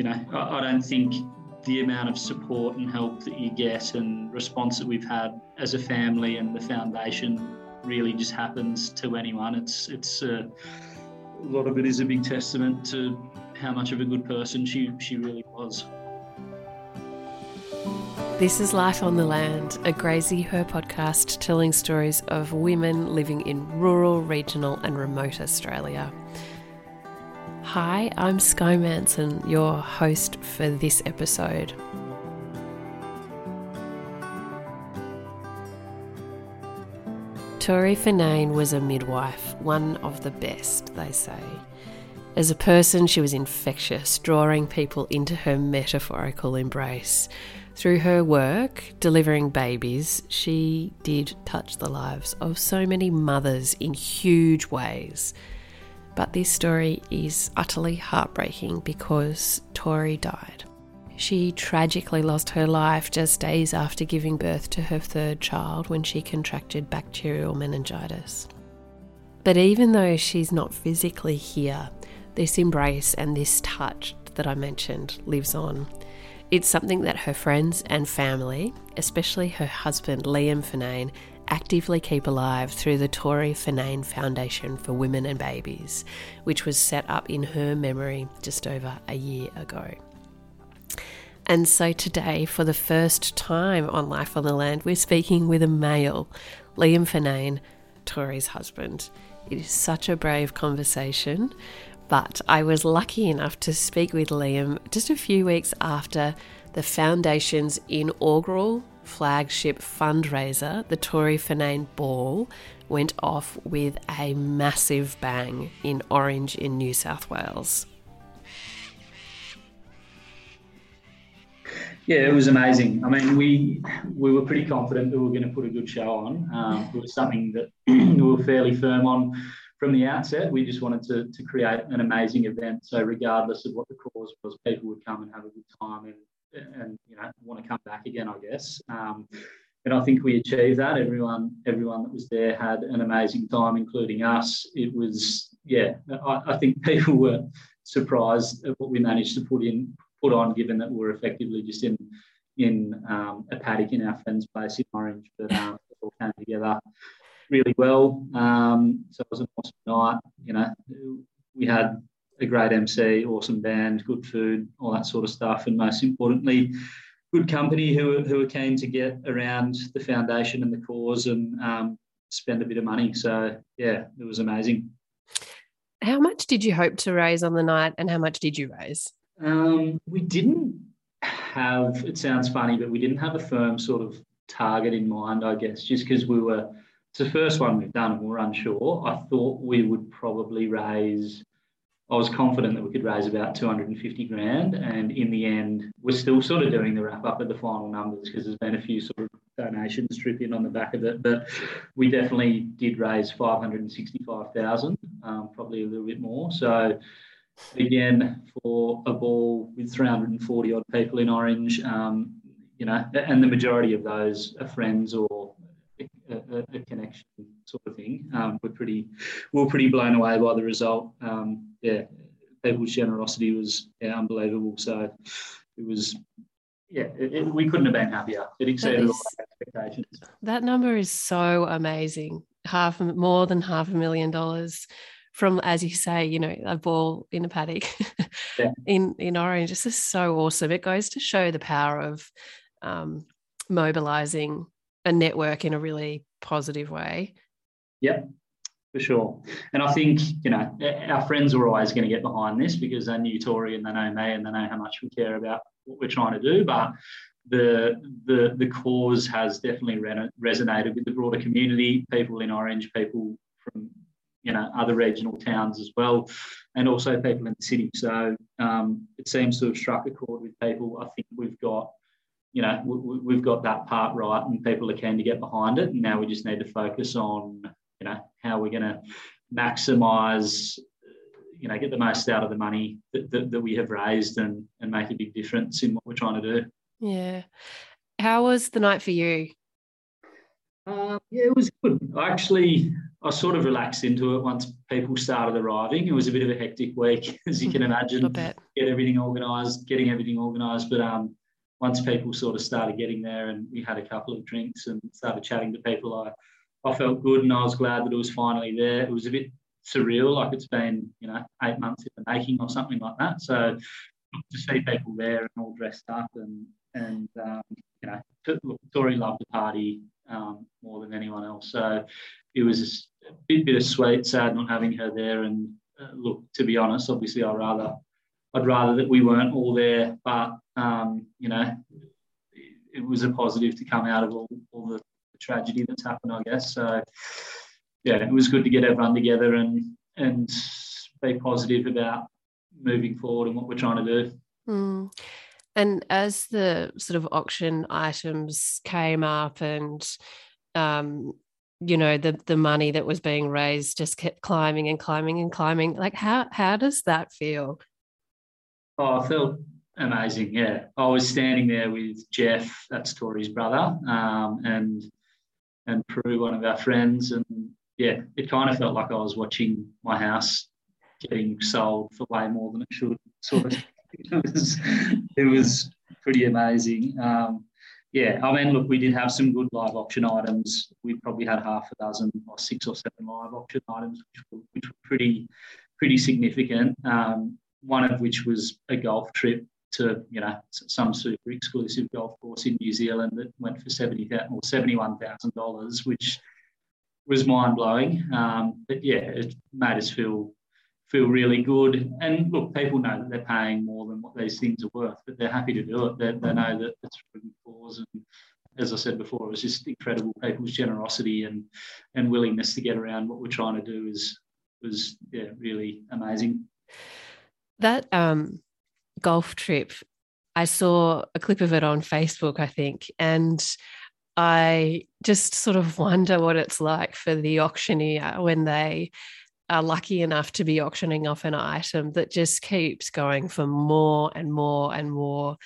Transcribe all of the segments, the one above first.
you know, I, I don't think the amount of support and help that you get and response that we've had as a family and the foundation really just happens to anyone. It's it's uh, a lot of it is a big testament to how much of a good person she she really was. This is Life on the Land, a Graziher podcast telling stories of women living in rural, regional, and remote Australia. Hi, I'm Skye Manson, your host for this episode. Tori Finnane was a midwife, one of the best, they say. As a person, she was infectious, drawing people into her metaphorical embrace. Through her work, delivering babies, she did touch the lives of so many mothers in huge ways. But this story is utterly heartbreaking because Tori died. She tragically lost her life just days after giving birth to her third child when she contracted bacterial meningitis. But even though she's not physically here, this embrace and this touch that I mentioned lives on. It's something that her friends and family, especially her husband Liam Finnane, actively keep alive through the Tori Finnane Foundation for Women and Babies, which was set up in her memory just over a year ago. And so today, for the first time on Life on the Land, we're speaking with a male, Liam Finnane, Tori's husband. It is such a brave conversation, but I was lucky enough to speak with Liam just a few weeks after the Foundation's inaugural flagship fundraiser, the Tori Finnane Ball, went off with a massive bang in Orange in New South Wales. Yeah, it was amazing. I mean, we we were pretty confident that we were going to put a good show on. Um, it was something that we were fairly firm on from the outset. We just wanted to, to create an amazing event. So regardless of what the cause was, people would come and have a good time and and you know want to come back again, I guess. Um, and I think we achieved that. Everyone, everyone that was there had an amazing time, including us. It was, yeah, I, I think people were surprised at what we managed to put in, put on, given that we were effectively just in in um, a paddock in our friend's place in Orange, but um, it all came together really well. Um, so it was an awesome night. You know, we had a great MC, awesome band, good food, all that sort of stuff, and most importantly, good company who, who are keen to get around the foundation and the cause and um, spend a bit of money. So yeah, it was amazing. How much did you hope to raise on the night, and how much did you raise? Um, we didn't have. It sounds funny, but we didn't have a firm sort of target in mind. I guess just because we were. It's the first one we've done, and we're unsure. I thought we would probably raise I was confident that we could raise about 250 grand. And in the end, we're still sort of doing the wrap up of the final numbers because there's been a few sort of donations drip in on the back of it. But we definitely did raise 565,000, um, probably a little bit more. So again, for a ball with 340 odd people in Orange, um, you know, and the majority of those are friends or a, a connection sort of thing. Um, we're pretty, we are pretty blown away by the result. Um, yeah, people's generosity was yeah, unbelievable. So it was, yeah, it, it, we couldn't have been happier. It exceeded all our expectations. That number is so amazing. Half more than half a million dollars from, as you say, you know, a ball in a paddock yeah. in in Orange. This is so awesome. It goes to show the power of um, mobilizing a network in a really positive way. Yep, for sure. And I think, you know, our friends are always going to get behind this because they knew Tori and they know me and they know how much we care about what we're trying to do. But the the the cause has definitely re- resonated with the broader community, people in Orange, people from you know other regional towns as well, and also people in the city. So um, it seems to have struck a chord with people. I think we've got you know, we, have got that part right and people are keen to get behind it. And now we just need to focus on, you know, how we're going to maximize, you know, get the most out of the money that, that, that, we have raised and, and make a big difference in what we're trying to do. Yeah. How was the night for you? Uh, yeah, it was good. I actually, I sort of relaxed into it once people started arriving. It was a bit of a hectic week, as you can imagine. Get everything organised, getting everything organised. But um, once people sort of started getting there and we had a couple of drinks and started chatting to people, I, I felt good and I was glad that it was finally there. It was a bit surreal, like it's been, you know, eight months in the making or something like that. So to see people there and all dressed up and, and um, you know, Tori loved the party um, more than anyone else. So it was a bit bittersweet, sad not having her there. And uh, look, to be honest, obviously I'd rather I'd rather that we weren't all there, but um, you know, it was a positive to come out of all, all the tragedy that's happened, I guess. So yeah, it was good to get everyone together and and be positive about moving forward and what we're trying to do. Mm. And as the sort of auction items came up and um, you know the the money that was being raised just kept climbing and climbing and climbing like how how does that feel Oh, I felt amazing. Yeah, I was standing there with Jeff, that's Tori's brother, um, and and Prue, one of our friends, and yeah, it kind of felt like I was watching my house getting sold for way more than it should. Sort of, it was it was pretty amazing. Um, yeah, I mean, look, we did have some good live auction items. We probably had half a dozen or six or seven live auction items, which were, which were pretty pretty significant. Um, one of which was a golf trip to you know some super exclusive golf course in New Zealand that went for seventy thousand or seventy one thousand dollars, which was mind blowing. Um, but yeah, it made us feel feel really good. And look, people know that they're paying more than what these things are worth, but they're happy to do it. They, they know that it's for a good cause. And as I said before, it was just incredible. People's generosity and and willingness to get around what we're trying to do is was yeah really amazing. That um, golf trip, I saw a clip of it on Facebook, I think, and I just sort of wonder what it's like for the auctioneer when they are lucky enough to be auctioning off an item that just keeps going for more and more and more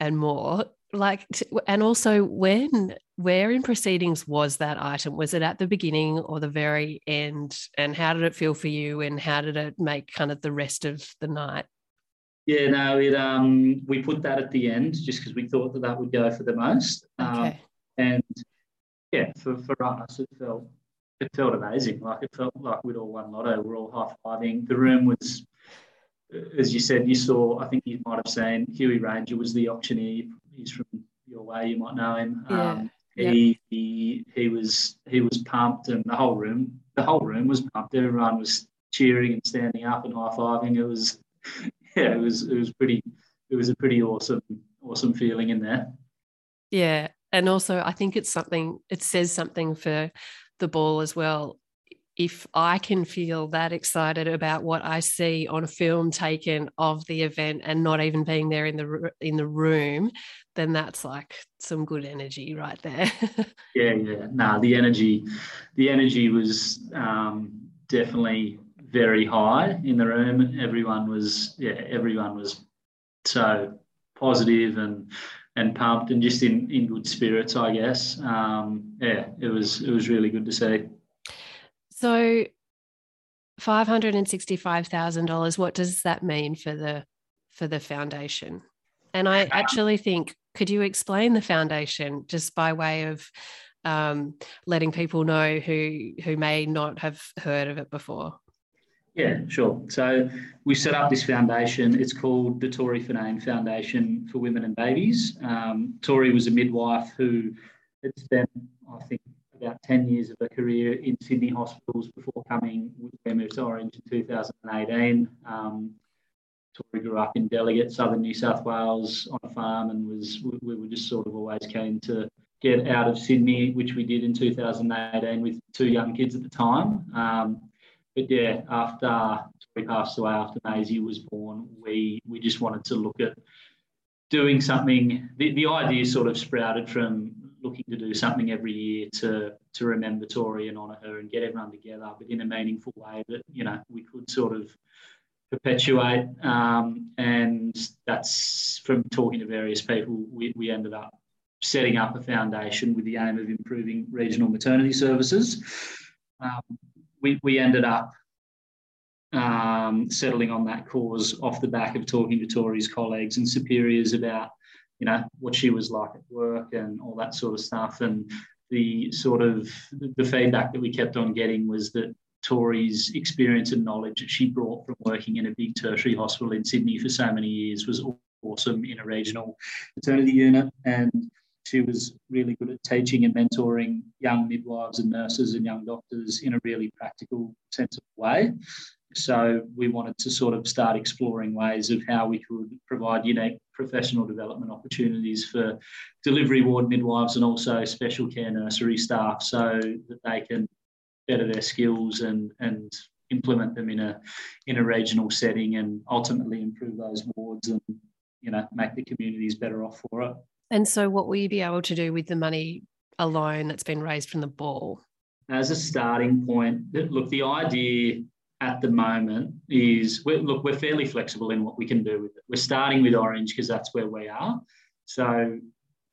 and more. Like and also when where in proceedings was that item? Was it at the beginning or the very end? And how did it feel for you and how did it make kind of the rest of the night yeah no it um we put that at the end just because we thought that that would go for the most um, okay. Um, and yeah for, for us it felt it felt amazing like it felt like we'd all won lotto we're all high-fiving the room was as you said you saw i think you might have seen huey ranger was the auctioneer he's from your way. You might know him. Yeah. Um, he, yep. he he was he was pumped, and the whole room the whole room was pumped. Everyone was cheering and standing up and high fiving. It was yeah, it was it was pretty it was a pretty awesome awesome feeling in there. Yeah, and also I think it's something it says something for the ball as well if I can feel that excited about what I see on a film taken of the event and not even being there in the in the room, then that's like some good energy right there. yeah, yeah. Nah, the energy, the energy was um, definitely very high in the room. Everyone was, yeah, everyone was so positive and and pumped and just in in good spirits, I guess. Um, yeah, it was it was really good to see. So $565,000 what does that mean for the for the foundation? And I actually think could you explain the foundation just by way of um, letting people know who who may not have heard of it before? Yeah, sure. So we set up this foundation. It's called the Tori Finnane Foundation for Women and Babies. Um, Tori was a midwife who had spent, I think, about 10 years of her career in Sydney hospitals before coming, moved to Orange in 2018. Um, Tori grew up in Delegate, southern New South Wales, on a farm, and was we were just sort of always keen to get out of Sydney, which we did in 2018 with two young kids at the time. Um, but yeah, after Tori passed away, after Maisie was born, we we just wanted to look at doing something. The, the idea sort of sprouted from looking to do something every year to to remember Tori and honour her and get everyone together, but in a meaningful way that you know we could sort of perpetuate. Um, and that's from talking to various people, we, we ended up setting up a foundation with the aim of improving regional maternity services. Um, we, we ended up um, settling on that cause off the back of talking to Tori's colleagues and superiors about, you know, what she was like at work and all that sort of stuff. And the sort of the feedback that we kept on getting was that Tori's experience and knowledge that she brought from working in a big tertiary hospital in Sydney for so many years was awesome in a regional maternity unit. And she was really good at teaching and mentoring young midwives and nurses and young doctors in a really practical, sensible way. So we wanted to sort of start exploring ways of how we could provide unique professional development opportunities for delivery ward midwives and also special care nursery staff so that they can better their skills and, and implement them in a in a regional setting and ultimately improve those wards and you know make the communities better off for it. And so what will you be able to do with the money alone that's been raised from the ball? As a starting point, look, the idea at the moment is we're, look, we're fairly flexible in what we can do with it. We're starting with Orange because that's where we are. So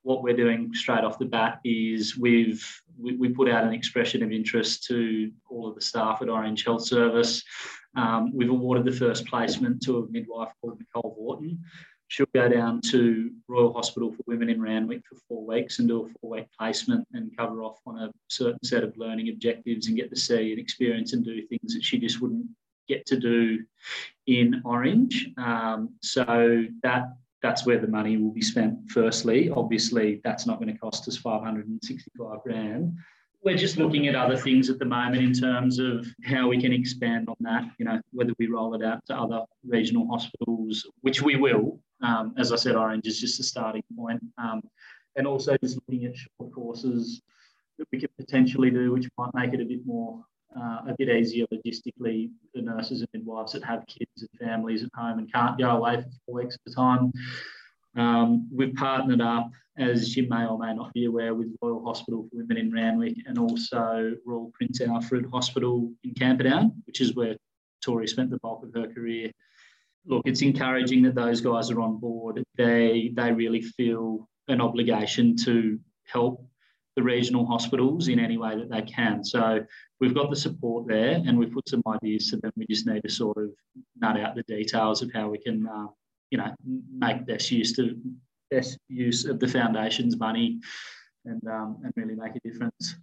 what we're doing straight off the bat is we've we, put out an expression of interest to all of the staff at Orange Health Service. Um, we've awarded the first placement to a midwife called Nicole Wharton. She'll go down to Royal Hospital for Women in Randwick for four weeks and do a four-week placement and cover off on a certain set of learning objectives and get to see and experience and do things that she just wouldn't get to do in Orange. Um, so that that's where the money will be spent firstly. Obviously, that's not going to cost us 565 grand. We're just looking at other things at the moment in terms of how we can expand on that, you know, whether we roll it out to other regional hospitals, which we will. Um, as I said, Orange is just a starting point. Um, and also just looking at short courses that we could potentially do, which might make it a bit more uh, a bit easier logistically for nurses and midwives that have kids and families at home and can't go away for four weeks at a time. Um, we've partnered up, as you may or may not be aware, with Royal Hospital for Women in Randwick and also Royal Prince Alfred Hospital in Camperdown, which is where Tori spent the bulk of her career. Look, it's encouraging that those guys are on board. They they really feel an obligation to help the regional hospitals in any way that they can. So we've got the support there and we've put some ideas to them. We just need to sort of nut out the details of how we can, uh, you know, make best use to best use of the foundation's money and um, and really make a difference.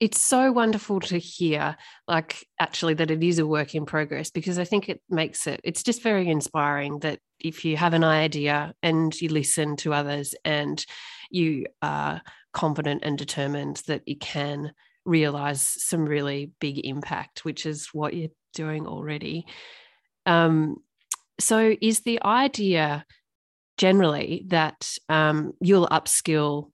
It's so wonderful to hear, like actually, that it is a work in progress because I think it makes it, it's just very inspiring that if you have an idea and you listen to others and you are confident and determined that you can realize some really big impact, which is what you're doing already. Um, so, is the idea generally that um, you'll upskill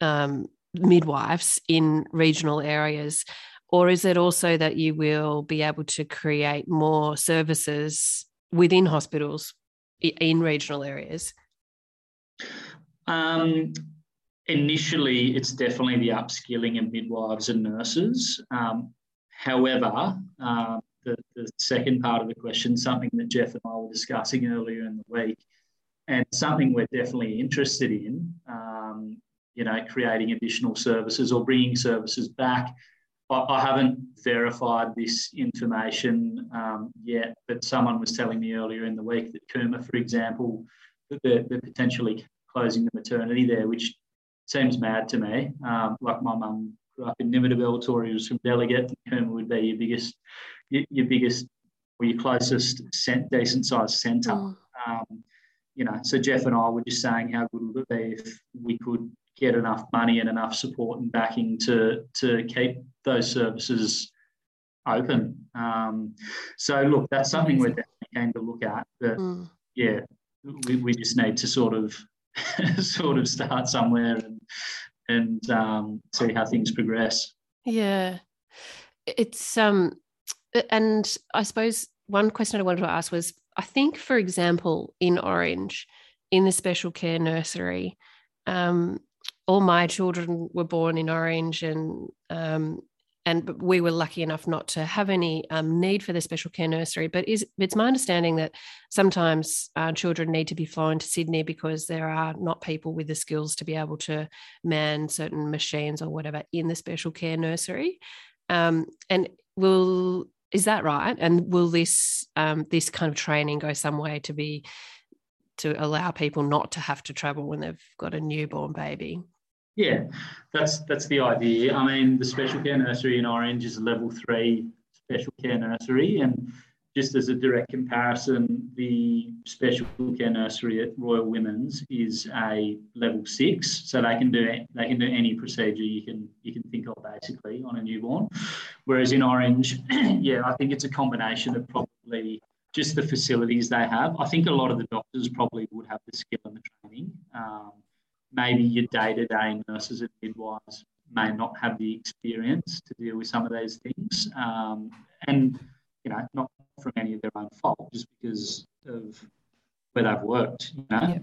um, midwives in regional areas, or is it also that you will be able to create more services within hospitals in regional areas? Um, initially, it's definitely the upskilling of midwives and nurses. Um, however, uh, the, the second part of the question, something that Jeff and I were discussing earlier in the week, and something we're definitely interested in, um, you know, creating additional services or bringing services back. I, I haven't verified this information um, yet, but someone was telling me earlier in the week that Cooma, for example, that they're, they're potentially closing the maternity there, which seems mad to me. Um, like my mum grew up in Nimmitabel, Tori was from Delegate, and Cooma would be your biggest, your, your biggest or your closest cent, decent sized centre. Mm. Um, you know, so Jeff and I were just saying how good it would it be if we could get enough money and enough support and backing to to keep those services open. Um, so look, that's something we're definitely going to look at. But mm. yeah, we, we just need to sort of sort of start somewhere and and um, see how things progress. Yeah, it's um, and I suppose one question I wanted to ask was, I think, for example, in Orange, in the special care nursery, um, all my children were born in Orange, and um, and we were lucky enough not to have any um, need for the special care nursery. But is, it's my understanding that sometimes uh, children need to be flown to Sydney because there are not people with the skills to be able to man certain machines or whatever in the special care nursery. Um, and will is that right? And will this um, this kind of training go some way to be to allow people not to have to travel when they've got a newborn baby? Yeah, that's that's the idea. I mean, the special care nursery in Orange is a level three special care nursery, and just as a direct comparison, the special care nursery at Royal Women's is a level six, so they can do they can do any procedure you can you can think of basically on a newborn. Whereas in Orange, yeah, I think it's a combination of probably just the facilities they have. I think a lot of the doctors probably would have the skill and the training. Um, maybe your day-to-day nurses and midwives may not have the experience to deal with some of those things, um, and you know, not from any of their own fault, just because of where they've worked. You know?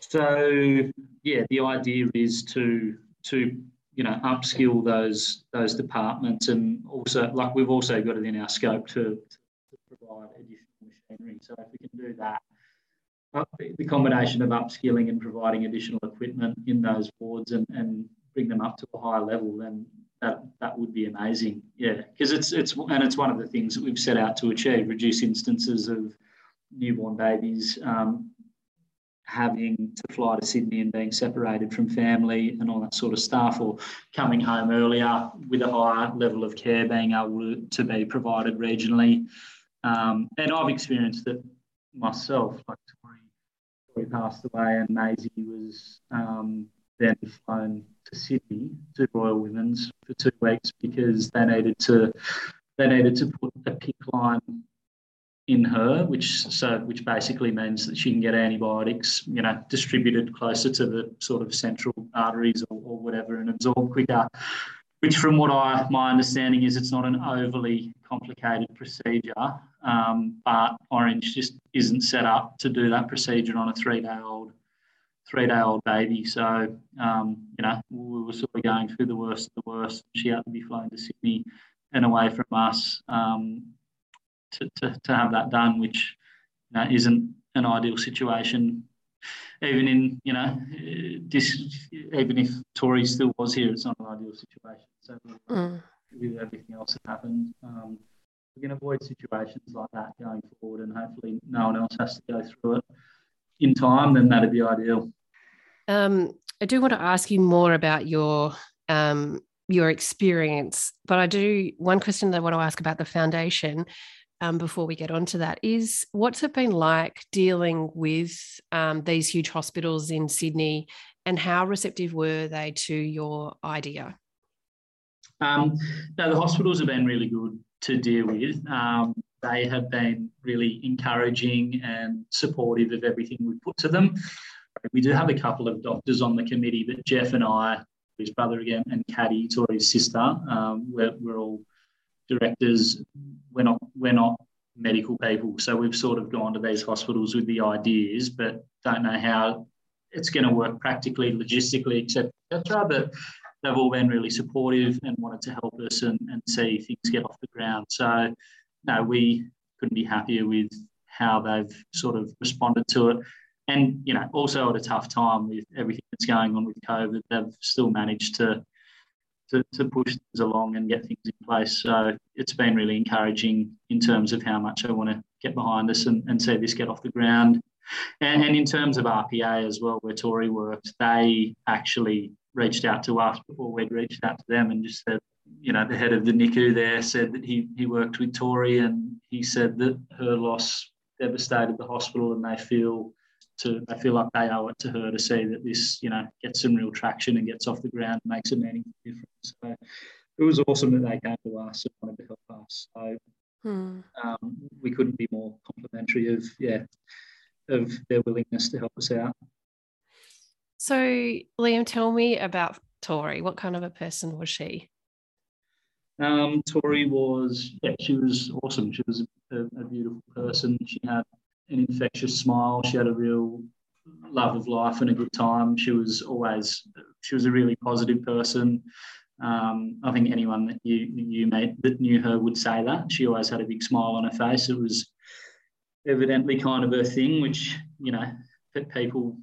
So yeah, the idea is to to you know upskill those those departments, and also like we've also got it in our scope to, to provide additional machinery. So if we can do that, the combination of upskilling and providing additional equipment in those wards and, and bring them up to a higher level, then that that would be amazing. Yeah, because it's it's and it's one of the things that we've set out to achieve: reduce instances of newborn babies um, having to fly to Sydney and being separated from family and all that sort of stuff, or coming home earlier with a higher level of care being able to, be provided regionally. Um, and I've experienced it myself. Like Tori passed away, and Maisie was um, then flown to Sydney to Royal Women's for two weeks because they needed to they needed to put a PICC line in her, which so which basically means that she can get antibiotics, you know, distributed closer to the sort of central arteries or, or whatever and absorbed quicker. Which, from what I my understanding is, it's not an overly complicated procedure, um, but Orange just isn't set up to do that procedure on a three-day-old three day old baby. So, um, you know, we were sort of going through the worst of the worst. She had to be flown to Sydney and away from us um, to, to, to have that done, which you know, isn't an ideal situation. Even in, you know, this, even if Tori still was here, it's not an ideal situation. So, mm. with everything else that happened, um, we can avoid situations like that going forward, and hopefully, no one else has to go through it in time. Then that'd be ideal. Um, I do want to ask you more about your um, your experience, but I do one question that I want to ask about the foundation um, before we get on to that is what's it been like dealing with um, these huge hospitals in Sydney, and how receptive were they to your idea? Um, no, the hospitals have been really good to deal with. Um, they have been really encouraging and supportive of everything we put to them. We do have a couple of doctors on the committee, but Jeff and I, his brother again, and Caddy, Tori's sister, um, we're, we're all directors. We're not we're not medical people, so we've sort of gone to these hospitals with the ideas, but don't know how it's going to work practically, logistically, etc. But they've all been really supportive and wanted to help us and, and see things get off the ground. So, no, we couldn't be happier with how they've sort of responded to it and you know also at a tough time with everything that's going on with COVID, they've still managed to to, to push things along and get things in place. So it's been really encouraging in terms of how much I want to get behind us and, and see this get off the ground. And, and in terms of RPA as well, where Tori worked, they actually reached out to us before we'd reached out to them and just said, you know, the head of the NICU there said that he, he worked with Tori and he said that her loss devastated the hospital and they feel to I feel like they owe it to her to see that this, you know, gets some real traction and gets off the ground, and makes a meaningful difference. So it was awesome that they came to us and wanted to help us. So hmm. um, we couldn't be more complimentary of yeah of their willingness to help us out. So Liam, tell me about Tori. What kind of a person was she? Um, Tori was yeah, she was awesome. She was a, a beautiful person. She had an infectious smile. She had a real love of life and a good time. She was always she was a really positive person. Um, I think anyone that you you made that knew her would say that. She always had a big smile on her face. It was evidently kind of her thing, which you know people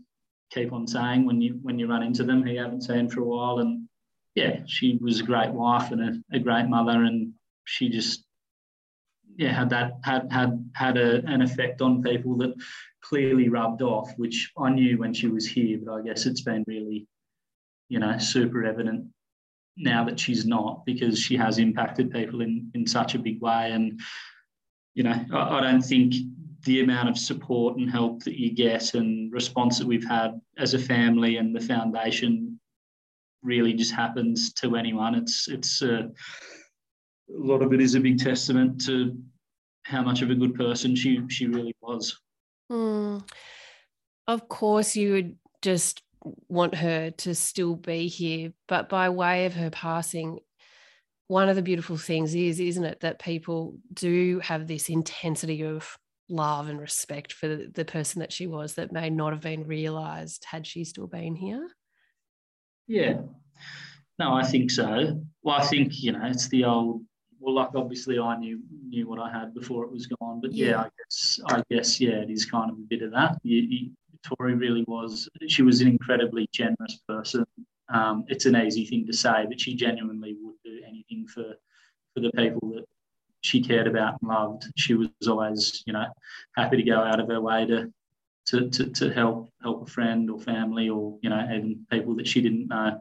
keep on saying when you when you run into them who you haven't seen for a while. And yeah, she was a great wife and a, a great mother, and she just yeah, had that had had had a, an effect on people that clearly rubbed off, which I knew when she was here, but I guess it's been really, you know, super evident now that she's not because she has impacted people in in such a big way. And you know, I, I don't think the amount of support and help that you get and response that we've had as a family and the foundation really just happens to anyone. It's it's uh, a lot of it is a big testament to how much of a good person she she really was. Mm. Of course, you would just want her to still be here, but by way of her passing, one of the beautiful things is, isn't it, that people do have this intensity of love and respect for the person that she was that may not have been realized had she still been here? Yeah. No, I think so. Well, I think, you know, it's the old well, like obviously I knew knew what I had before it was gone, but yeah, yeah I guess I guess yeah, it is kind of a bit of that. You, you, Tori really was. She was an incredibly generous person. Um, it's an easy thing to say, but she genuinely would do anything for for the people that she cared about and loved. She was always, you know, happy to go out of her way to to, to, to help help a friend or family or you know even people that she didn't know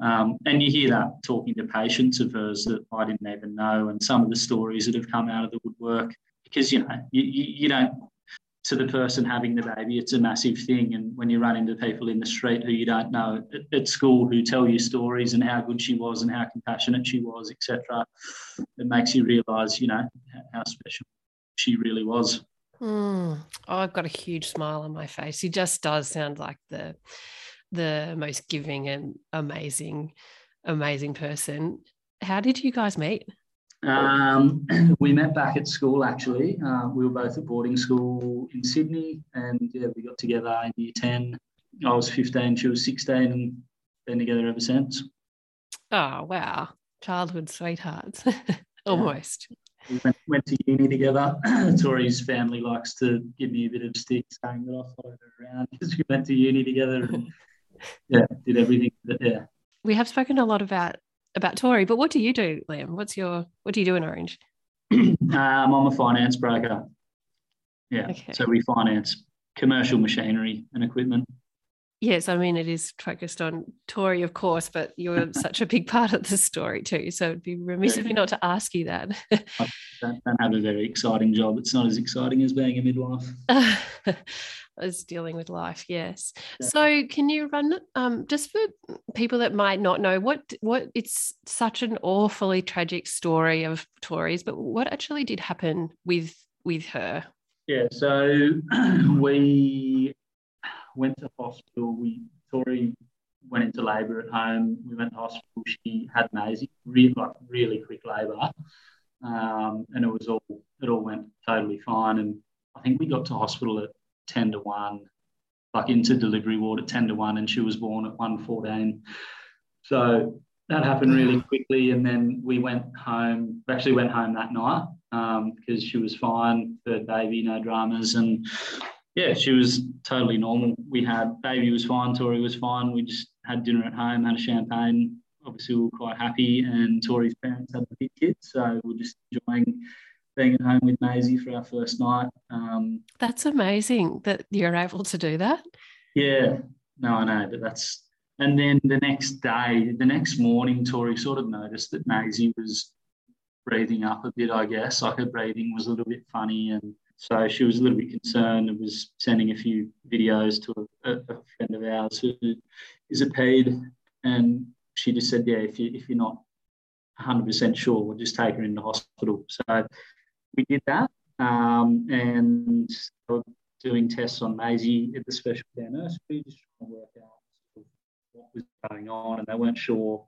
um, and you hear that talking to patients of hers that I didn't even know and some of the stories that have come out of the woodwork because you know you, you, you don't to the person having the baby it's a massive thing and when you run into people in the street who you don't know at, at school who tell you stories and how good she was and how compassionate she was etc it makes you realize you know how special she really was Mm. Oh, I've got a huge smile on my face. He just does sound like the the most giving and amazing, amazing person. How did you guys meet? Um, we met back at school actually. Uh, we were both at boarding school in Sydney, and yeah, we got together in year ten. I was fifteen, she was sixteen, and been together ever since. Oh wow, childhood sweethearts, almost we went, went to uni together. Tori's family likes to give me a bit of stick saying that I followed her around because we went to uni together and yeah, did everything. Yeah. We have spoken a lot about about Tori, but what do you do, Liam? What's your what do you do in Orange? um, I'm a finance broker. Yeah. Okay. So we finance commercial machinery and equipment. Yes, I mean it is focused on Tori, of course, but you're such a big part of the story too. So it'd be remiss of me not to ask you that. I don't, have a very exciting job. It's not as exciting as being a midwife. as dealing with life, yes. Yeah. So can you run um, just for people that might not know what what it's such an awfully tragic story of Tori's, but what actually did happen with with her? Yeah, so we went to hospital. We Tori went into labour at home. We went to hospital. She had Maisie, really like really quick labour, um, and it was all it all went totally fine. And I think we got to hospital at ten to one, like into delivery ward at ten to one, and she was born at one fourteen. So that happened really quickly, and then we went home. We actually went home that night um, because she was fine, third baby, no dramas, and yeah, she was totally normal. We had baby was fine, Tori was fine. We just had dinner at home, had a champagne. Obviously, we were quite happy, and Tori's parents had the big kids, so we are just enjoying being at home with Maisie for our first night. Um, that's amazing that you're able to do that. Yeah, no, I know, but that's and then the next day, the next morning, Tori sort of noticed that Maisie was breathing up a bit. I guess like her breathing was a little bit funny and so she was a little bit concerned and was sending a few videos to a, a friend of ours who is a paed, and she just said, "Yeah, if you if you're not 100% sure, we'll just take her into hospital." So we did that, um, and doing tests on Maisie at the special care nursery, just trying to work out what was going on, and they weren't sure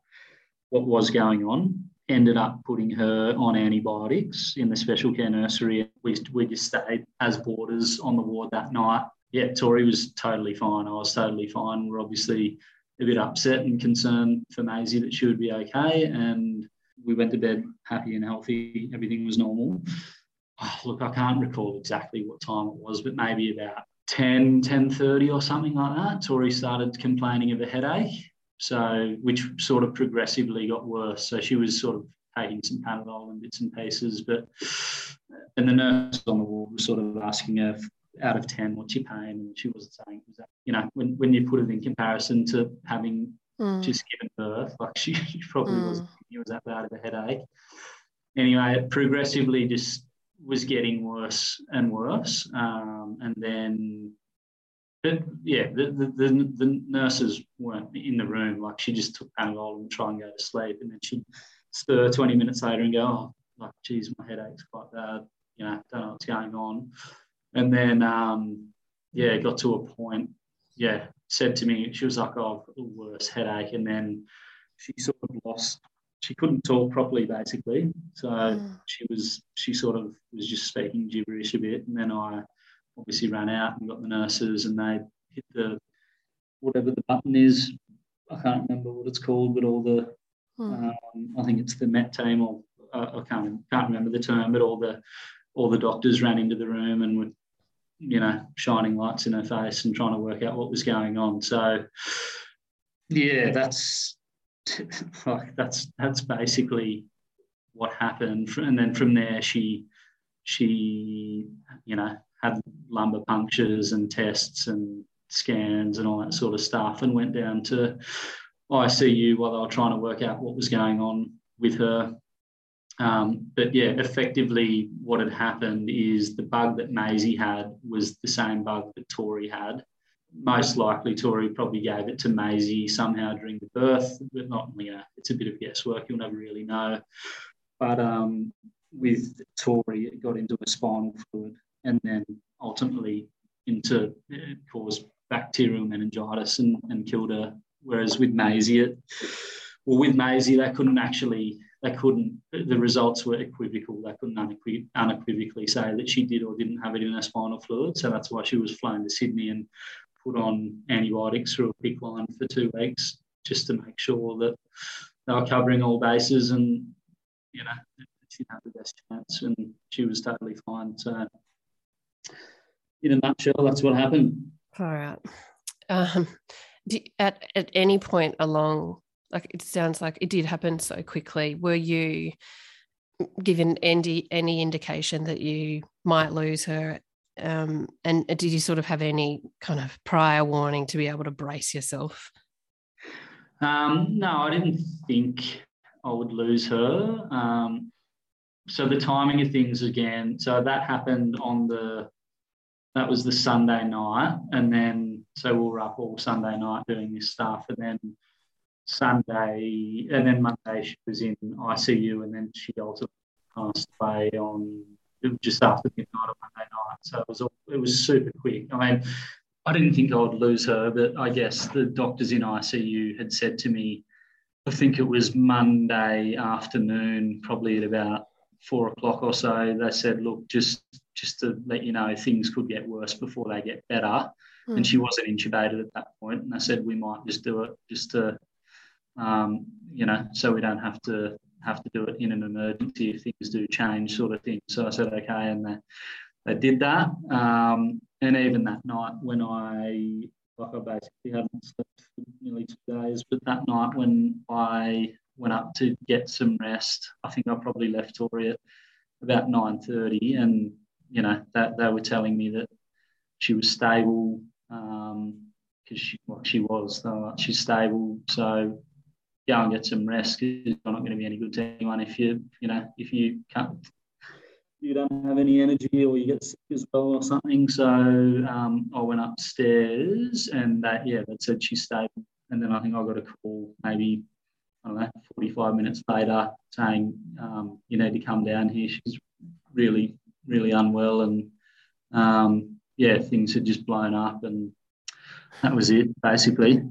what was going on ended up putting her on antibiotics in the special care nursery. We, we just stayed as boarders on the ward that night. Yeah, Tori was totally fine. I was totally fine. We're obviously a bit upset and concerned for Maisie that she would be okay. And we went to bed happy and healthy. Everything was normal. Oh, look, I can't recall exactly what time it was, but maybe about 10, 10.30 or something like that. Tori started complaining of a headache. So, which sort of progressively got worse. So she was sort of taking some Panadol and bits and pieces, but and the nurse on the ward was sort of asking her out of 10 what's your pain and she wasn't saying was that you know when, when you put it in comparison to having mm. just given birth like she, she probably mm. was it was that bad of a headache anyway it progressively just was getting worse and worse um, and then but yeah, the, the, the, the, nurses weren't in the room. Like she just took Panadol and try and go to sleep, and then she'd stir 20 minutes later and go, "Oh, like, geez, my headache's quite bad. You know, don't know what's going on." And then, um, yeah, it got to a point. Yeah, said to me, she was like, "Oh, the worst headache," and then she sort of lost. She couldn't talk properly, basically. So mm. she was, she sort of was just speaking gibberish a bit, and then I obviously ran out and got the nurses and they hit the whatever the button is. I can't remember what it's called, but all the hmm. um, I think it's the Met team or uh, I can't can't remember the term, but all the all the doctors ran into the room and were you know shining lights in her face and trying to work out what was going on. So yeah, that's that's that's basically what happened. And then from there, she she you know had lumbar punctures and tests and scans and all that sort of stuff and went down to ICU while they were trying to work out what was going on with her. Um, but yeah, effectively, what had happened is the bug that Maisie had was the same bug that Tori had. Most likely, Tori probably gave it to Maisie somehow during the birth, but not, you know, it's a bit of guesswork. You'll never really know. But um, with Tori, it got into a spinal fluid and then ultimately into uh, cause bacterial meningitis and, and killed her. Whereas with Maisie, it, well, with Maisie, they couldn't actually, they couldn't, the results were equivocal. They couldn't unequiv- unequivocally say that she did or didn't have it in her spinal fluid. So that's why she was flown to Sydney and put on antibiotics through a PICC line for two weeks just to make sure that they were covering all bases and, you know, she had the best chance and she was totally fine. So in a nutshell, that's what happened. All right. Um, at at any point along, like it sounds like it did happen so quickly. Were you given any any indication that you might lose her? Um, and did you sort of have any kind of prior warning to be able to brace yourself? Um, no, I didn't think I would lose her. Um, so the timing of things again. So that happened on the that was the Sunday night, and then so we were up all Sunday night doing this stuff, and then Sunday, and then Monday she was in ICU, and then she ultimately passed away on just after midnight on Monday night. So it was it was super quick. I mean, I didn't think I would lose her, but I guess the doctors in ICU had said to me, I think it was Monday afternoon, probably at about four o'clock or so, they said, look, just just to let you know, things could get worse before they get better. Mm. And she wasn't intubated at that point. And I said we might just do it just to, um, you know, so we don't have to have to do it in an emergency if things do change, sort of thing. So I said okay, and they they did that. Um, and even that night when I like I basically hadn't slept for nearly two days, but that night when I went up to get some rest. I think I probably left Tori at about 9.30 and, you know, that they were telling me that she was stable because um, she, well, she was, uh, she's stable. So go and get some rest because you're not going to be any good to anyone if you, you know, if you can't, you don't have any energy or you get sick as well or something. So um, I went upstairs and that, yeah, that said she stayed And then I think I got a call maybe I don't know, 45 minutes later saying, um, you need to come down here. She's really, really unwell. And um, yeah, things had just blown up. And that was it, basically.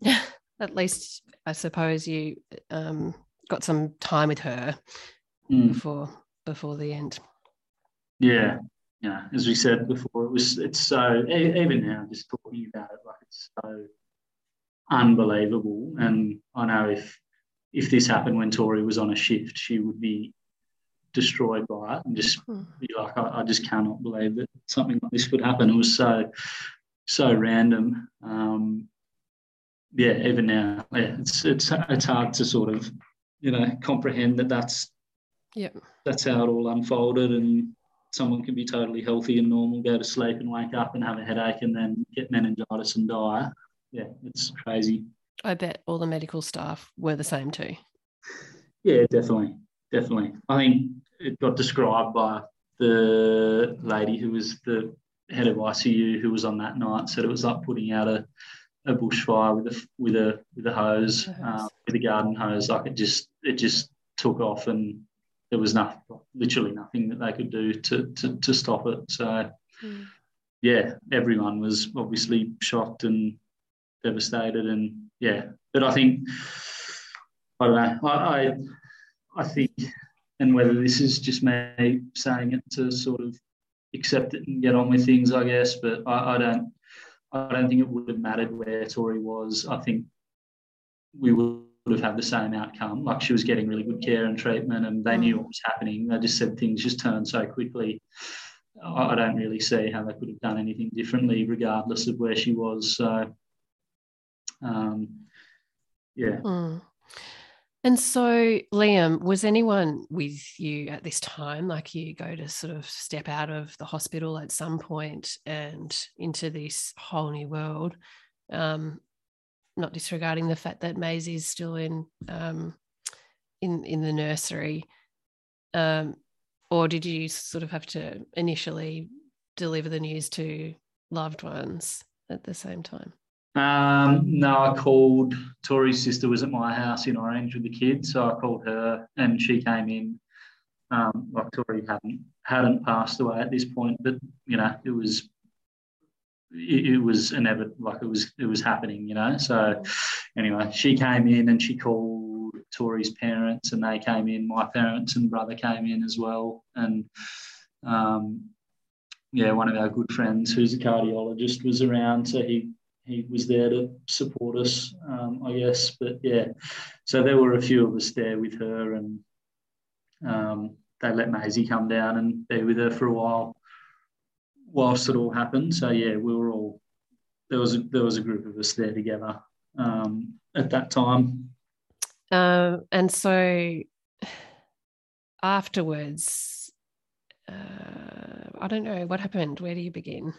At least, I suppose, you um, got some time with her mm. before before the end. Yeah, yeah. As we said before, it was. It's so even now, just talking about it, like it's so unbelievable. And I know if if this happened when Tori was on a shift, she would be destroyed by it and just hmm. be like, I, I, just cannot believe that something like this could happen. It was so so random. Um, yeah, even now, yeah, it's it's it's hard to sort of you know comprehend that that's Yeah. That's how it all unfolded. And someone can be totally healthy and normal, go to sleep and wake up and have a headache and then get meningitis and die. Yeah, it's crazy. I bet all the medical staff were the same too. Yeah, definitely. Definitely. I think it got described by the lady who was the head of ICU who was on that night, said it was like putting out a, a bushfire with a with a with a hose, uh, with a garden hose. Like it just it just took off and there was nothing, literally nothing that they could do to to, to stop it. So, mm. yeah, everyone was obviously shocked and devastated, and yeah. But I think I don't know. I I, I think, and whether this is just me saying it to sort of accept it and get on with things, I guess. But I, I don't. I don't think it would have mattered where Tori was. I think we would have had the same outcome. Like she was getting really good care and treatment, and they knew mm. what was happening. They just said things just turned so quickly. I don't really see how they could have done anything differently, regardless of where she was. So, um, yeah. Mm. And so, Liam, was anyone with you at this time? Like you go to sort of step out of the hospital at some point and into this whole new world. Um, not disregarding the fact that Maisie is still in um, in in the nursery. Um, or did you sort of have to initially deliver the news to loved ones at the same time? Um, no, I called Tori's sister was at my house in Orange with the kids, so I called her and she came in. Um, like Tori hadn't hadn't passed away at this point, but you know it was it, it was inevitable, like it was it was happening, you know. So anyway, she came in and she called Tori's parents, and they came in. My parents and brother came in as well, and um, yeah, one of our good friends who's a cardiologist was around, so he he was there to support us, um, I guess. But yeah, so there were a few of us there with her, and um, they let Maisie come down and be with her for a while whilst it all happened. So yeah, we were all there was a, there was a group of us there together um, at that time. Um, and so afterwards, uh, I don't know what happened. Where do you begin?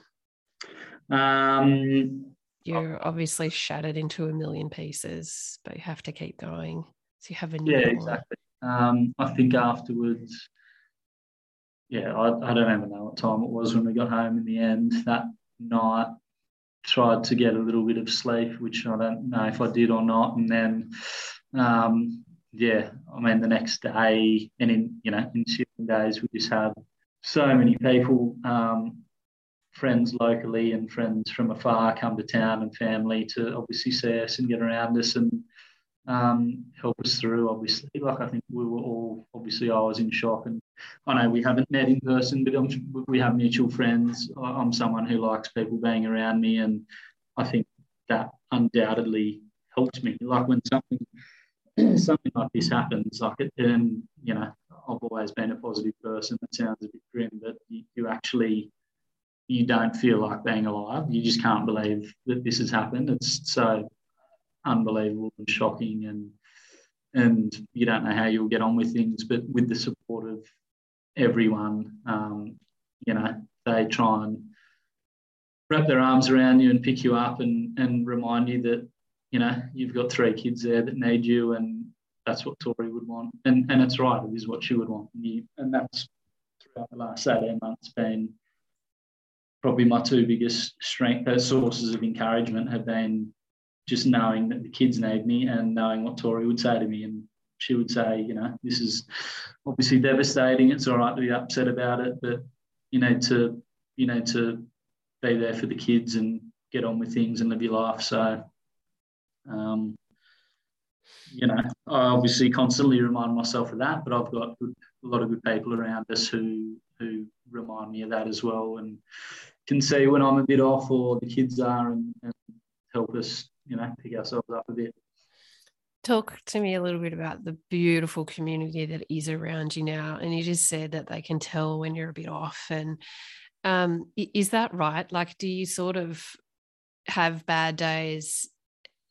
Um, you're obviously shattered into a million pieces, but you have to keep going. So you have a new yeah, exactly. Um, I think afterwards, yeah, I, I don't even know what time it was when we got home in the end that night. Tried to get a little bit of sleep, which I don't know if I did or not. And then, um, yeah, I mean, the next day and in, you know, in seven days, we just had so many people um, friends locally and friends from afar come to town and family to obviously see us and get around us and um, help us through. Obviously, like I think we were all obviously I was in shock, and I know we haven't met in person, but I'm, we have mutual friends. I'm someone who likes people being around me, and I think that undoubtedly helped me. Like when something something like this happens, like it, and you know, I've always been a positive person. That sounds a bit grim, but you, you actually you don't feel like being alive. You just can't believe that this has happened. It's so unbelievable and shocking, and and you don't know how you'll get on with things. But with the support of everyone, um, you know, they try and wrap their arms around you and pick you up and and remind you that you know you've got three kids there that need you, and that's what Tori would want, and and it's right. It is what she would want, and, you, and that's throughout the last eighteen months been probably my two biggest strength uh, sources of encouragement have been just knowing that the kids need me and knowing what Tori would say to me. And she would say, you know, this is obviously devastating. It's all right to be upset about it, but you know, to you know, to be there for the kids and get on with things and live your life. So, um, you know, I obviously constantly remind myself of that, but I've got a lot of good people around us who who remind me of that as well, and can see when I'm a bit off or the kids are, and, and help us, you know, pick ourselves up a bit. Talk to me a little bit about the beautiful community that is around you now. And you just said that they can tell when you're a bit off. And um, is that right? Like, do you sort of have bad days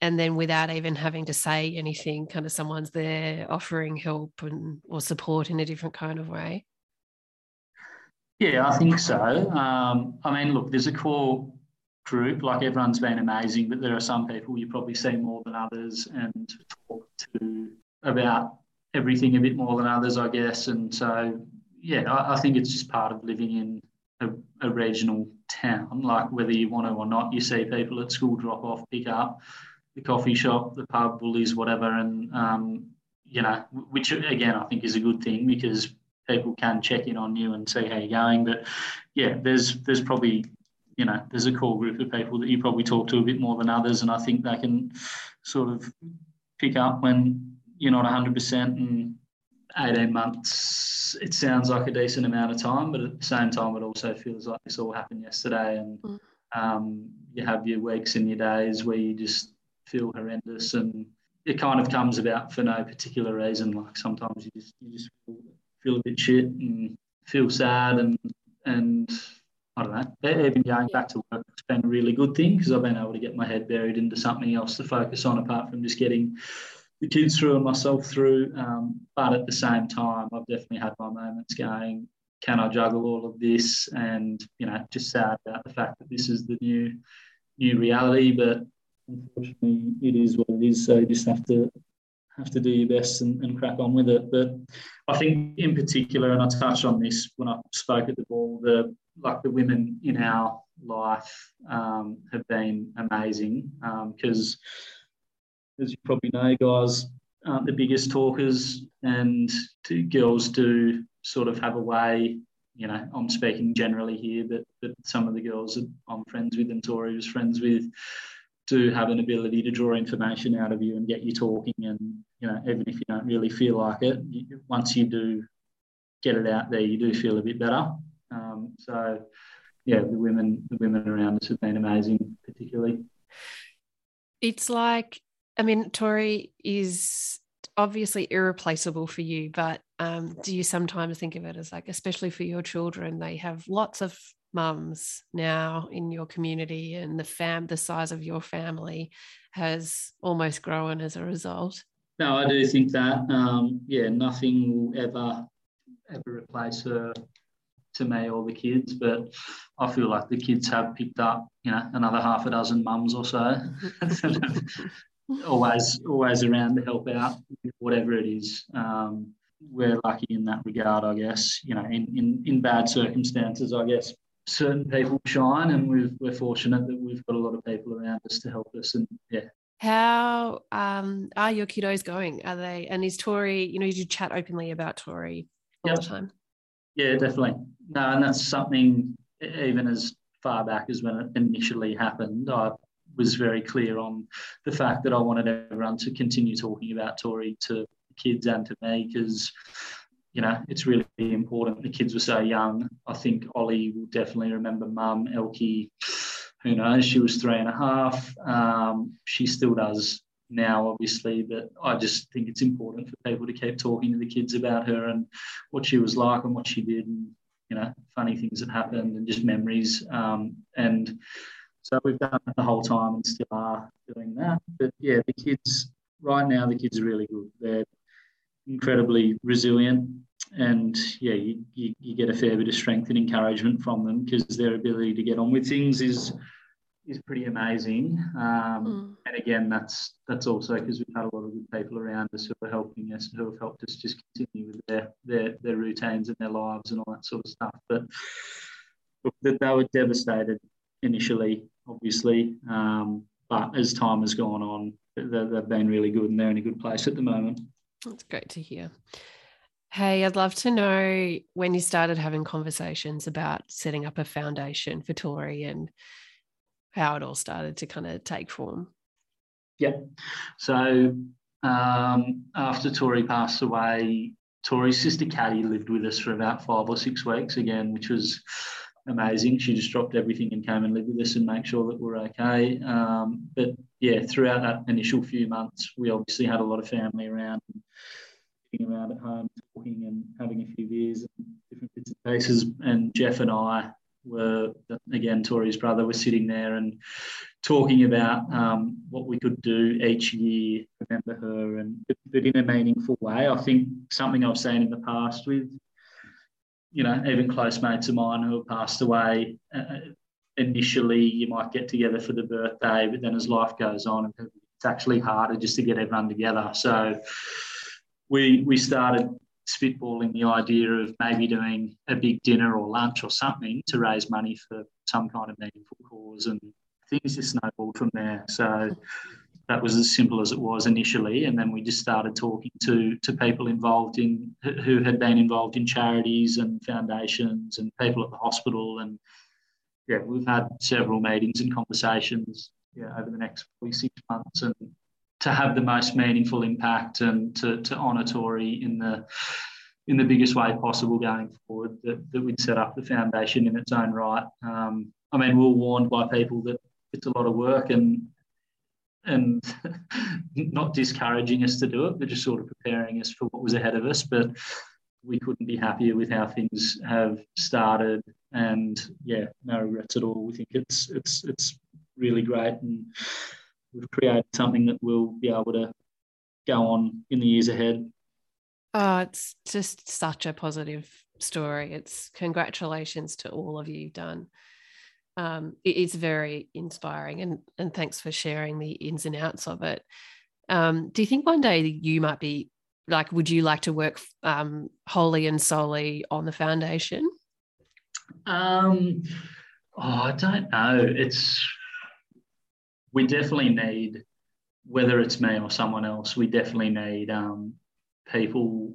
and then without even having to say anything, kind of someone's there offering help and or support in a different kind of way. Yeah, I think so. Um, I mean, look, there's a core group. Like everyone's been amazing, but there are some people you probably see more than others and talk to about everything a bit more than others, I guess. And so, yeah, I, I think it's just part of living in a, a, regional town. Like whether you want to or not, you see people at school drop off, pick up, the coffee shop, the pub, bullies, whatever, and um, you know, which again I think is a good thing because people can check in on you and see how you're going. But yeah, there's there's probably you know there's a core group of people that you probably talk to a bit more than others, and I think they can sort of pick up when you're not 100% and 18 months it sounds like a decent amount of time but at the same time it also feels like this all happened yesterday and mm. um, you have your weeks and your days where you just feel horrendous and it kind of comes about for no particular reason like sometimes you just you just feel, feel a bit shit and feel sad and and I don't know, even going back to work, it's been a really good thing because I've been able to get my head buried into something else to focus on apart from just getting the kids through and myself through. Um, but at the same time, I've definitely had my moments going, can I juggle all of this? And, you know, just sad about the fact that this is the new new reality. But unfortunately, it is what it is. So you just have to have to do your best and, and crack on with it. But I think in particular, and I touched on this when I spoke at the ball, the like the women in our life um, have been amazing because um, as you probably know, guys aren't the biggest talkers, and girls do sort of have a way. You know, I'm speaking generally here, but but some of the girls that I'm friends with and Tori was friends with do have an ability to draw information out of you and get you talking. And you know, even if you don't really feel like it, once you do get it out there, you do feel a bit better. Um, so, yeah, the women the women around us have been amazing, particularly. It's like I mean, Tori is obviously irreplaceable for you, but um, do you sometimes think of it as like, especially for your children, they have lots of mums now in your community, and the fam, the size of your family, has almost grown as a result. No, I do think that. Um, yeah, nothing will ever ever replace her to me or the kids, but I feel like the kids have picked up, you know, another half a dozen mums or so always always around to help out whatever it is. Um, we're lucky in that regard, I guess. You know, in, in, in bad circumstances, I guess certain people shine, and we we're fortunate that we've got a lot of people around us to help us. And yeah. How um, are your kiddos going? Are they? And is Tori? You know, you do chat openly about Tori all yep. the time. Yeah, definitely. No, and that's something even as far back as when it initially happened. I was very clear on the fact that I wanted everyone to continue talking about Tori to kids and to me because you know it's really important. The kids were so young. I think Ollie will definitely remember Mum, Elkie. Who knows? She was three and a half. Um, she still does now, obviously, but I just think it's important for people to keep talking to the kids about her and what she was like and what she did, and you know, funny things that happened and just memories. Um, and so we've done it the whole time and still are doing that. But yeah, the kids right now, the kids are really good. They're incredibly resilient, and yeah, you, you, you get a fair bit of strength and encouragement from them because their ability to get on with things is is pretty amazing. Um, mm. And again, that's that's also because we've had a lot of good people around us who are helping us, who have helped us just continue with their their, their routines and their lives and all that sort of stuff. But that they were devastated initially obviously. Um, but as time has gone on, they've been really good and they're in a good place at the moment. That's great to hear. Hey, I'd love to know when you started having conversations about setting up a foundation for Tori and how it all started to kind of take form. Yeah. So um, after Tori passed away, Tori's sister Caddy lived with us for about five or six weeks again, which was amazing. She just dropped everything and came and lived with us and make sure that we're okay. Um, but yeah, throughout that initial few months, we obviously had a lot of family around, sitting around at home, talking and having a few beers and different bits and pieces. And Jeff and I were again Tori's brother was sitting there and talking about um, what we could do each year, remember her, and but in a meaningful way. I think something I've seen in the past with, you know, even close mates of mine who have passed away. Uh, initially, you might get together for the birthday, but then as life goes on, it's actually harder just to get everyone together. So we we started spitballing the idea of maybe doing a big dinner or lunch or something to raise money for some kind of meaningful cause and things just snowballed from there. So that was as simple as it was initially, and then we just started talking to to people involved in who had been involved in charities and foundations and people at the hospital, and yeah, we've had several meetings and conversations yeah over the next probably six months, and to have the most meaningful impact and to to honour Tori in the in the biggest way possible going forward that, that we'd set up the foundation in its own right. Um, I mean, we are warned by people that it's a lot of work and and not discouraging us to do it, but just sort of preparing us for what was ahead of us. But we couldn't be happier with how things have started, and yeah, no regrets at all. We think it's it's it's really great, and we've created something that will be able to go on in the years ahead. Oh, it's just such a positive story. It's congratulations to all of you done um, it is very inspiring and, and thanks for sharing the ins and outs of it. Um, do you think one day you might be like, would you like to work um, wholly and solely on the foundation? Um, oh, I don't know. It's, we definitely need, whether it's me or someone else, we definitely need um, people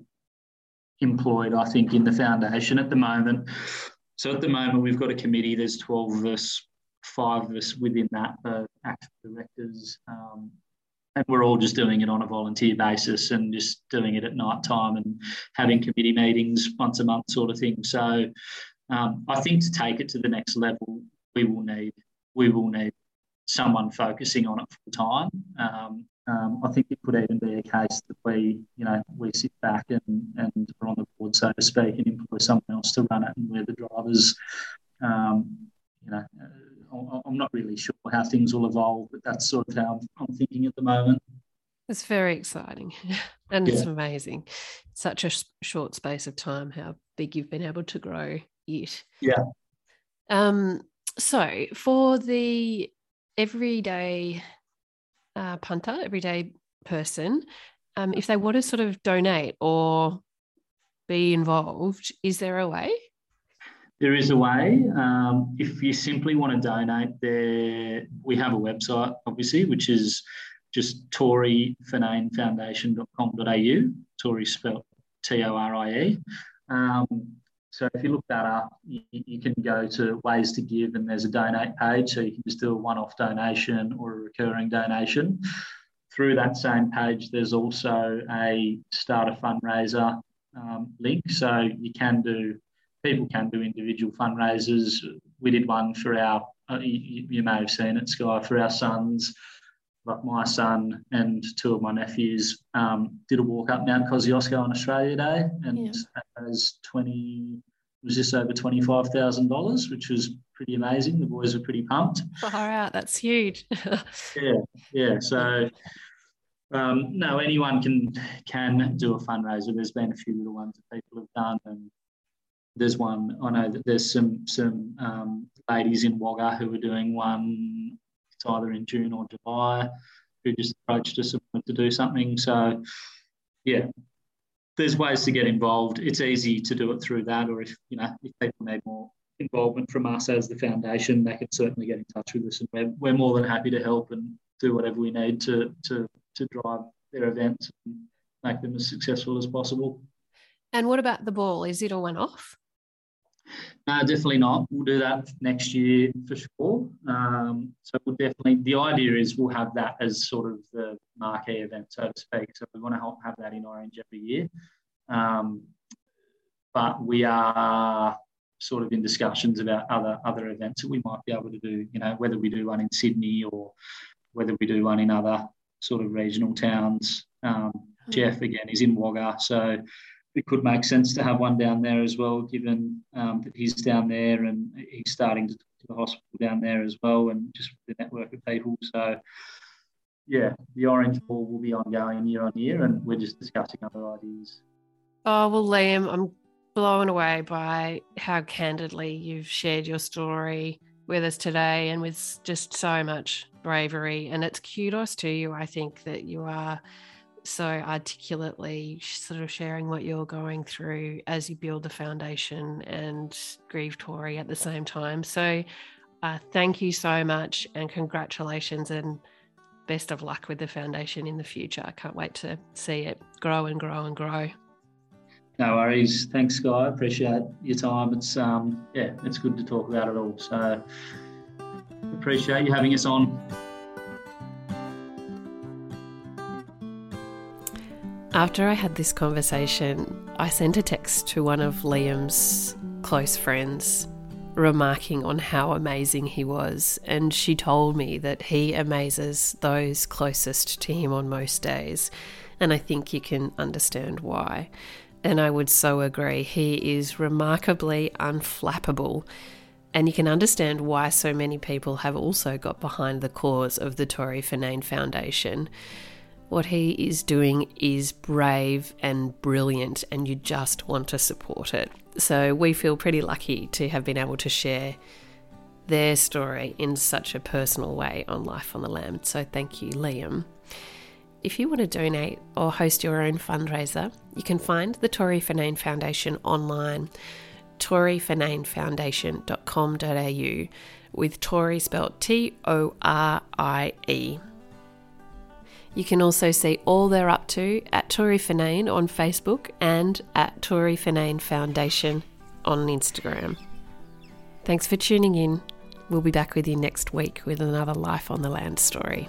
employed, I think, in the foundation at the moment. So at the moment, we've got a committee. There's 12 of us, five of us within that are active directors. Um, and we're all just doing it on a volunteer basis and just doing it at night time and having committee meetings once a month sort of thing. So um, I think to take it to the next level, we will need we will need someone focusing on it full time. Um, um, I think it could even be a case that we, you know, we sit back and, and are on the board, so to speak, and employ someone else to run it, and we're the drivers. Um, you know, uh, I'm not really sure how things will evolve, but that's sort of how I'm thinking at the moment. It's very exciting, and yeah. it's amazing. Such a short space of time, how big you've been able to grow it. Yeah. Um. So for the everyday uh, punter, everyday person, um, if they want to sort of donate or be involved, is there a way? There is a way. Um, if you simply want to donate, there we have a website, obviously, which is just torifinnanefoundation.com.au. Tori spelled T O R I E. Um, so if you look that up, you, you, can go to ways to give, and there's a donate page. So you can just do a one-off donation or a recurring donation. Through that same page, there's also a start a fundraiser um, link. So you can do, people can do individual fundraisers. We did one for our, uh, you, you, may have seen it, Sky, for our sons. Like my son and two of my nephews um, did a walk up Mount Kosciuszko on Australia Day, and yeah. as twenty was just over twenty five thousand dollars, which was pretty amazing. The boys were pretty pumped. Far out, that's huge. yeah, yeah. So um, no, anyone can can do a fundraiser. There's been a few little ones that people have done, and there's one I know that there's some some um, ladies in Wagga who are doing one. It's either in June or July. Who just approached us and wanted to do something. So yeah, there's ways to get involved. It's easy to do it through that, or if you know if people need more involvement from us as the foundation, they can certainly get in touch with us, and we're, we're more than happy to help and do whatever we need to to to drive their events and make them as successful as possible. And what about the ball? Is it a one off? No, definitely not. We'll do that next year for sure. Um, so we'll definitely. The idea is we'll have that as sort of the marquee event, so to speak. So we want to help have that in Orange every year. Um, but we are sort of in discussions about other other events that we might be able to do. You know, whether we do one in Sydney or whether we do one in other sort of regional towns. Um, mm. Jeff again is in Wagga, so it could make sense to have one down there as well, given um, that he's down there and he's starting to talk to the hospital down there as well, and just the network of people. So, yeah, the Orange Ball will be ongoing year on year, and we're just discussing other ideas. Oh well, Liam, I'm blown away by how candidly you've shared your story with us today, and with just so much bravery. And it's kudos to you. I think that you are so articulately sort of sharing what you're going through as you build the foundation and grieve Tori at the same time. So, uh, thank you so much and congratulations and best of luck with the foundation in the future. I can't wait to see it grow and grow and grow. No worries. Thanks, Guy. Appreciate your time. It's um yeah, it's good to talk about it all. So appreciate you having us on. After I had this conversation, I sent a text to one of Liam's close friends remarking on how amazing he was, and she told me that he amazes those closest to him on most days, and I think you can understand why. And I would so agree, he is remarkably unflappable. And you can understand why so many people have also got behind the cause of the Tori Finnane Foundation. What he is doing is brave and brilliant, and you just want to support it. So, we feel pretty lucky to have been able to share their story in such a personal way on Life on the Land. So, thank you, Liam. If you want to donate or host your own fundraiser, you can find the Tori Finnane Foundation online, torifinnanefoundation.com.au, with Tori spelled T O R I E. You can also see all they're up to at Tori Finnane on Facebook and at Tori Finnane Foundation on Instagram. Thanks for tuning in. We'll be back with you next week with another Life on the Land story.